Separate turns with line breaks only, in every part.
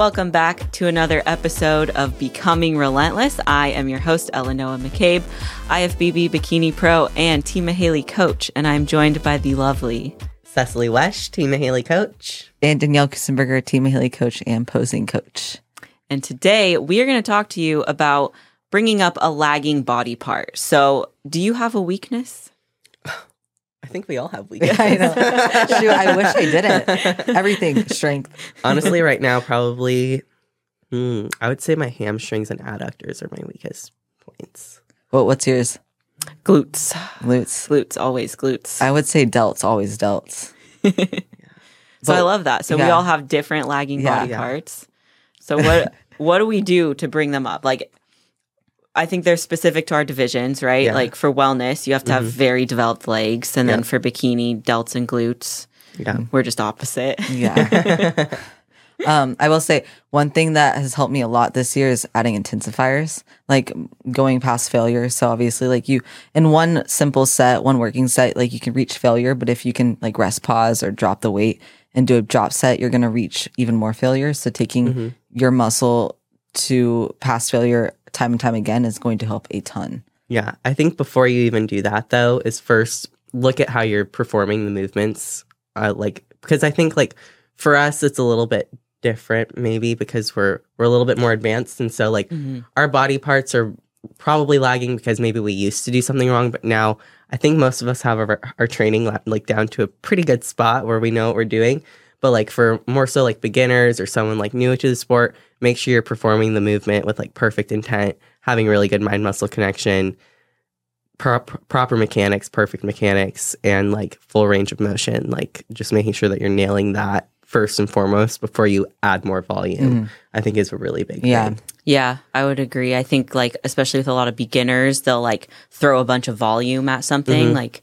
Welcome back to another episode of Becoming Relentless. I am your host, Eleanor McCabe, IFBB Bikini Pro and Team Haley Coach, and I'm joined by the lovely
Cecily Wesh, Team Haley Coach.
And Danielle Kusenberger, Team Haley Coach and Posing Coach.
And today we are going to talk to you about bringing up a lagging body part. So, do you have a weakness?
I think we all have weaknesses.
I know. Shoot, I wish I didn't. Everything strength.
Honestly, right now, probably, hmm, I would say my hamstrings and adductors are my weakest points.
What what's yours?
Glutes.
Glutes.
Glutes, always glutes.
I would say delts, always delts.
so I love that. So we all have different lagging
Yeah.
body
Yeah.
parts. So what what do we do to bring them up? Like I think they're specific to our divisions, right?
Yeah.
Like for wellness, you have to have very developed legs, and then for bikini, delts and glutes.
Yeah.
We're just opposite.
Yeah. um, I will say one thing that has helped me a lot this year is adding intensifiers, like going past failure. So obviously, like you in one simple set, one working set, like you can reach failure. But if you can like rest, pause, or drop the weight and do a drop set, you're gonna reach even more failure. So taking your muscle to past failure time and time again is going to help a ton.
Yeah. I think before you even do that, though, is first look at how you're performing the movements. Uh, like, because I think, like, for us, it's a little bit different, maybe because we're we're a little bit more advanced, and so like
Mhm.
our body parts are probably lagging because maybe we used to do something wrong, but now I think most of us have our, our training like down to a pretty good spot where we know what we're doing. But like for more so like beginners or someone like new to the sport, make sure you're performing the movement with like perfect intent, having really good mind muscle connection, prop- proper mechanics, perfect mechanics, and like full range of motion. Like just making sure that you're nailing that first and foremost before you add more volume. I think is a really big
Yeah.
thing.
Yeah, I would agree. I think like especially with a lot of beginners, they'll like throw a bunch of volume at something,
Mhm.
like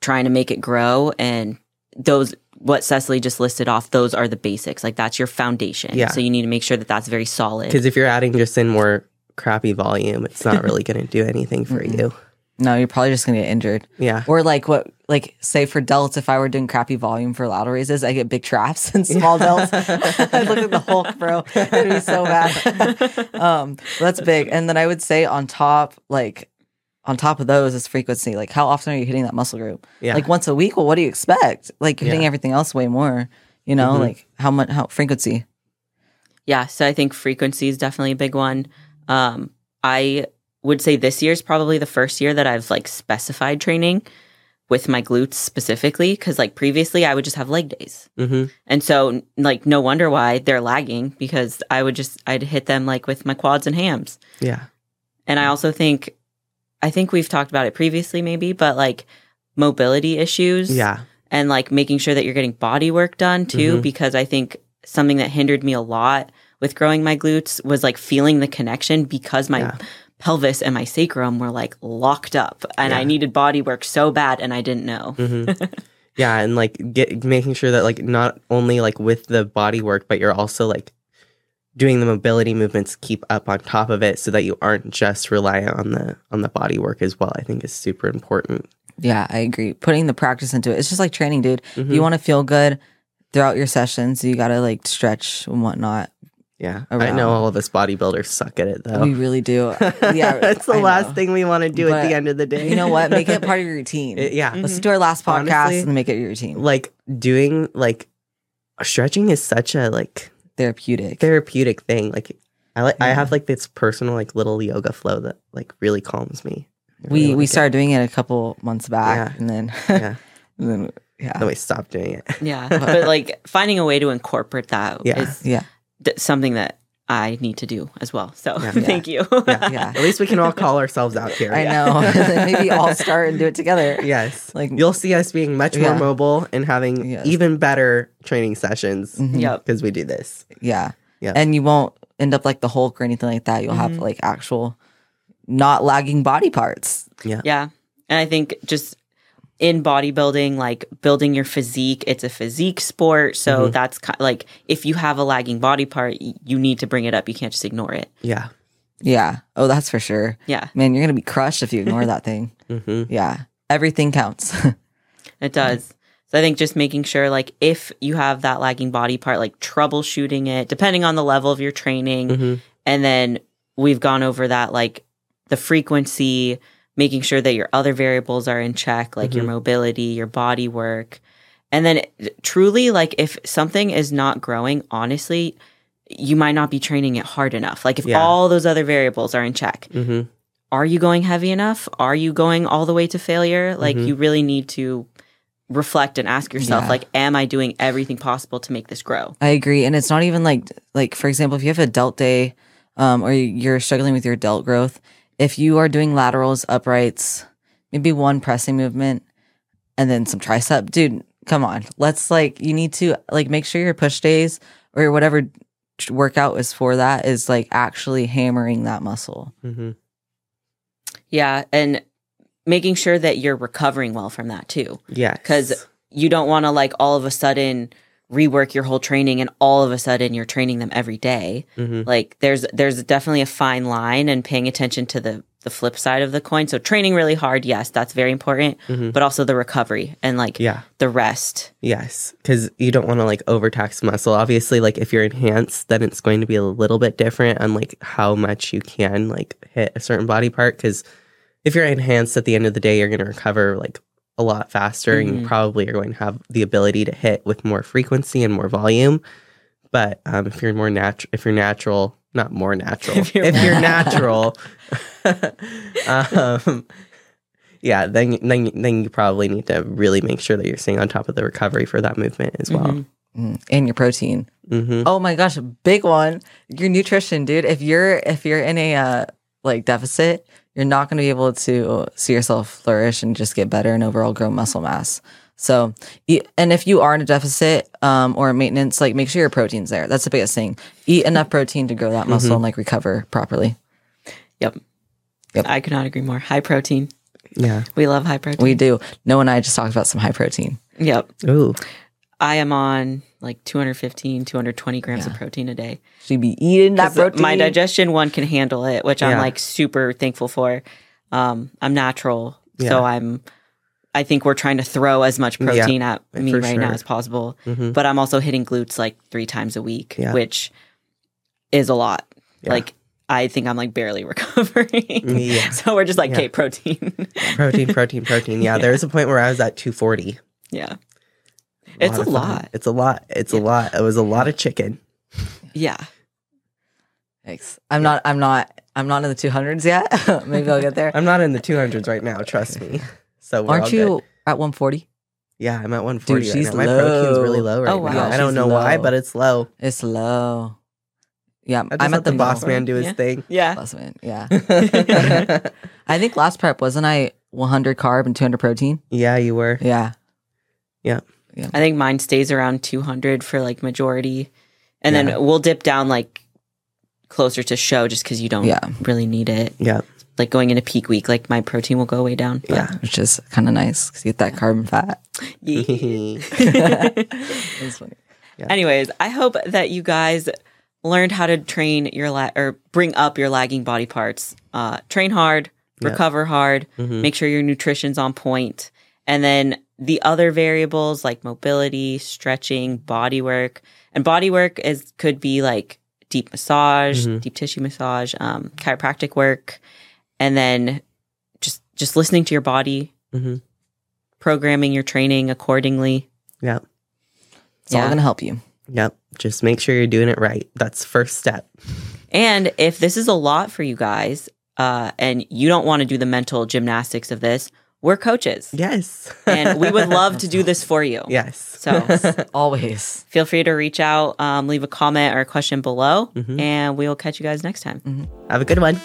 trying to make it grow and those what Cecily just listed off, those are the basics. Like that's your foundation.
Yeah.
So you need to make sure that that's very solid.
Because if you're adding just in more crappy volume, it's not really going to do anything for you.
No, you're probably just gonna get injured.
Yeah.
Or like what, like say for delts, if I were doing crappy volume for lateral raises, I get big traps and small delts. I look like the Hulk, bro. It'd be so bad. um, that's big. And then I would say on top, like on top of those is frequency. Like how often are you hitting that muscle group?
Yeah.
Like once a week. Well, what do you expect? Like you're hitting
Yeah.
everything else way more. You know,
Mhm.
like how much? How frequency?
Yeah, so I think frequency is definitely a big one. Um, I would say this year is probably the first year that I've like specified training with my glutes specifically because like previously I would just have leg days.
hmm
And so like no wonder why they're lagging because I would just I'd hit them like with my quads and hams.
Yeah.
And I also think I think we've talked about it previously maybe, but like mobility issues
Yeah.
and like making sure that you're getting body work done too
Mhm.
because i think something that hindered me a lot with growing my glutes was like feeling the connection because my
Yeah.
pelvis and my sacrum were like locked up and i needed body work so bad and i didn't know
hmm yeah. And like get making sure that like not only like with the body work, but you're also like doing the mobility movements keep up on top of it so that you aren't just reliant on the on the body work as well. I think is super important.
Yeah, I agree. Putting the practice into it. It's just like training, dude. If
Mhm.
you want to feel good throughout your sessions, you gotta like stretch and whatnot.
Yeah. I know all of us bodybuilders suck at it though.
We really do. Yeah,
That's the
I
last
know.
thing we want to do at the end of the day.
You know what? Make it part of your routine.
It- yeah.
Let's do our last podcast
Honestly,
and make it your routine.
Like doing like stretching is such a like
Therapeutic.
therapeutic thing. Like I like I have like this personal like little yoga flow that like really calms me. I
we
really
we
like it.
started doing it a couple months back,
Yeah.
and then
Yeah.
and then yeah,
Then we stopped doing it.
yeah but like finding a way to incorporate that is
Yeah.
yeah,
d- something that i need to do as well so
Yeah.
thank you
Yeah.
yeah.
At least we can all call ourselves out here.
I know. Maybe all start and do it together.
Yes.
Like-
you'll see us being much more
Yeah.
mobile and having
Yes.
even better training sessions
Mhm.
yep
because we do this.
Yeah.
Yeah.
And you won't end up like the Hulk or anything like that. You'll have
Mhm.
like actual not lagging body parts.
Yeah. Yeah. And I think just in bodybuilding, like building your physique, it's a physique sport. So
Mhm.
that's kind like if you have a lagging body part, you need to bring it up. You can't just ignore it.
Yeah.
Yeah. Oh, that's for sure.
Yeah,
Man, you're gonna be crushed if you ignore that thing.
hmm
Yeah. Everything counts.
it does. So I think just making sure, like, if you have that lagging body part, like troubleshooting it, depending on the level of your training.
Mhm.
And then we've gone over that, like the frequency, making sure that your other variables are in check, like your mobility, your body work. And then truly, like, if something is not growing, honestly, you might not be training it hard enough. Like, if
Yeah.
all those other variables are in check,
Mhm.
are you going heavy enough? Are you going all the way to failure? Like
Mhm.
you really need to reflect and ask yourself
Yeah.
like am I doing everything possible to make this grow?
I agree, and it's not even like like for example, if you have a delt day, um, or you're struggling with your delt growth, if you are doing laterals, uprights, maybe one pressing movement, and then some tricep, dude, come on, let's like you need to like make sure your push days or whatever workout is for that is like actually hammering that muscle.
Mhm.
Yeah, and making sure that you're recovering well from that too.
Yeah.
Cuz you don't want to like all of a sudden rework your whole training and all of a sudden you're training them every day.
Mhm.
Like there's there's definitely a fine line and paying attention to the the flip side of the coin. So training really hard, yes, that's very important,
Mhm.
but also the recovery and like
Yeah.
the rest.
Yes, because you don't want to like overtax muscle. Obviously, like if you're enhanced, then it's going to be a little bit different on like how much you can like hit a certain body part. Because if you're enhanced, at the end of the day, you're going to recover like a lot faster, and you
Mhm.
probably are going to have the ability to hit with more frequency and more volume. But um, if you're more natural, if you're natural, not more natural, if
If
you're,
you're
natural, um, yeah, then then then you probably need to really make sure that you're staying on top of the recovery for that movement as well.
Mhm.
Mm, and your protein.
Mm-hmm.
Oh my gosh, big one. Your nutrition, dude. If you're if you're in a uh, like deficit, you're not going to be able to see yourself flourish and just get better and overall grow muscle mass. So, and if you are in a deficit um, or maintenance, like make sure your protein's there. That's the biggest thing. Eat enough protein to grow that muscle and like recover properly.
Yep.
Yep.
I could not agree more. High protein.
Yeah.
We love high protein.
We do. Noah and I just talked about some high protein.
yep.
Ooh.
I am on like 215, 220 grams of protein a day.
Should be eating that protein.
My digestion one can handle it, which I'm like super thankful for. Um, I'm natural,
Yeah.
so I'm. I think we're trying to throw as much protein at me right now as possible,
Mhm.
but I'm also hitting glutes like three times a week,
Yeah.
which is a lot.
Yeah.
Like I think I'm like barely recovering.
Yeah.
so we're just like,
Yeah.
okay, protein.
Protein, protein, protein. Yeah, there was a point where I was at 240.
yeah, it's a lot.
It's a lot. It's a lot. It was a lot of chicken.
Yeah.
Thanks. I'm not. I'm not. I'm not in the 200s yet. Maybe I'll get there.
I'm not in the 200s right now. Trust me. So we're all
Aren't
good.
you at 140?
Yeah, I'm at 140
Dude,
right
she's
now. My protein's really
low.
low oh, right
Oh, wow.
now. I don't
she's
know why, but it's low.
It's low. Yeah,
I just
I'm
let
at the,
the boss man do his
Yeah.
thing.
Yeah.
Boss man, yeah. I think last prep wasn't I 100 carb and 200 protein?
yeah, you were.
Yeah. Yeah.
I think mine stays around 200 for like majority. And
Yeah.
then we'll dip down like closer to show just because you don't
Yeah.
really need it.
Yeah.
Like going into peak week, like my protein will go way down. But
Yeah.
Which is kind of nice because you get that carb and fat.
yeah.
That's funny.
Anyways, I hope that you guys learned how to train your la- or bring up your lagging body parts. Uh, train hard,
Yeah.
recover hard,
Mhm.
make sure your nutrition's on point, and then the other variables like mobility, stretching, body work, and body work is could be like deep massage,
Mhm.
deep tissue massage, um, chiropractic work, and then just just listening to your body,
Mhm.
programming your training accordingly.
Yeah.
It's all
Yeah.
going to help you.
Yep. Just make sure you're doing it right. That's first step.
And if this is a lot for you guys, uh, and you don't want to do the mental gymnastics of this, we're coaches.
Yes.
And we would love to do this for you.
yes.
So
Always.
feel free to reach out, um, leave a comment or a question below,
Mhm.
and we will catch you guys next time.
Have a good one.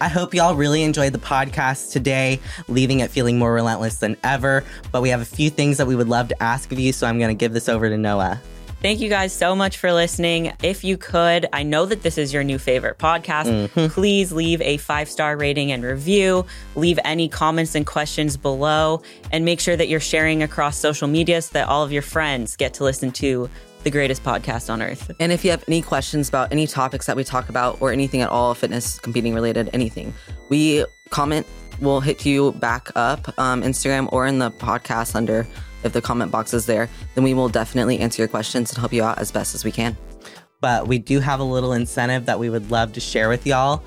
I hope y'all really enjoyed the podcast today, leaving it feeling more relentless than ever. But we have a few things that we would love to ask of you, so I'm going to give this over to Noah.
Thank you guys so much for listening. If you could, I know that this is your new favorite podcast. Please leave a five star rating and review. Leave any comments and questions below, and make sure that you're sharing across social media so that all of your friends get to listen to the greatest podcast on earth.
And if you have any questions about any topics that we talk about or anything at all, fitness, competing related, anything, we comment we'll hit you back up um, Instagram or in the podcast under if the comment box is there. Then we will definitely answer your questions and help you out as best as we can.
But we do have a little incentive that we would love to share with y'all.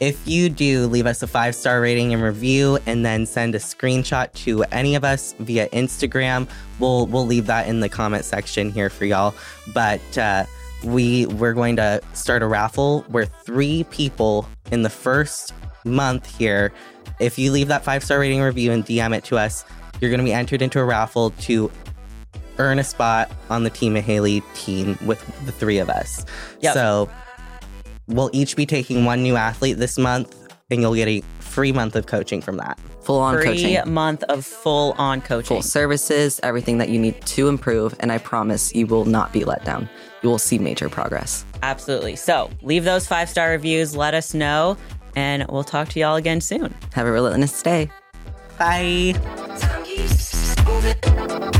If you do leave us a five star rating and review, and then send a screenshot to any of us via Instagram, we'll we'll leave that in the comment section here for y'all. But uh, we we're going to start a raffle where three people in the first month here, if you leave that five star rating review and DM it to us, you're going to be entered into a raffle to earn a spot on the Team Haley team with the three of us.
Yep.
So we'll each be taking one new athlete this month, and you'll get a free month of coaching from that.
Full on
Free
coaching.
month of full on coaching.
Full services, everything that you need to improve, and I promise you will not be let down. You will see major progress.
Absolutely. So leave those five star reviews. Let us know, and we'll talk to y'all again soon.
Have a relentless day.
Bye.
Time keeps Thank you.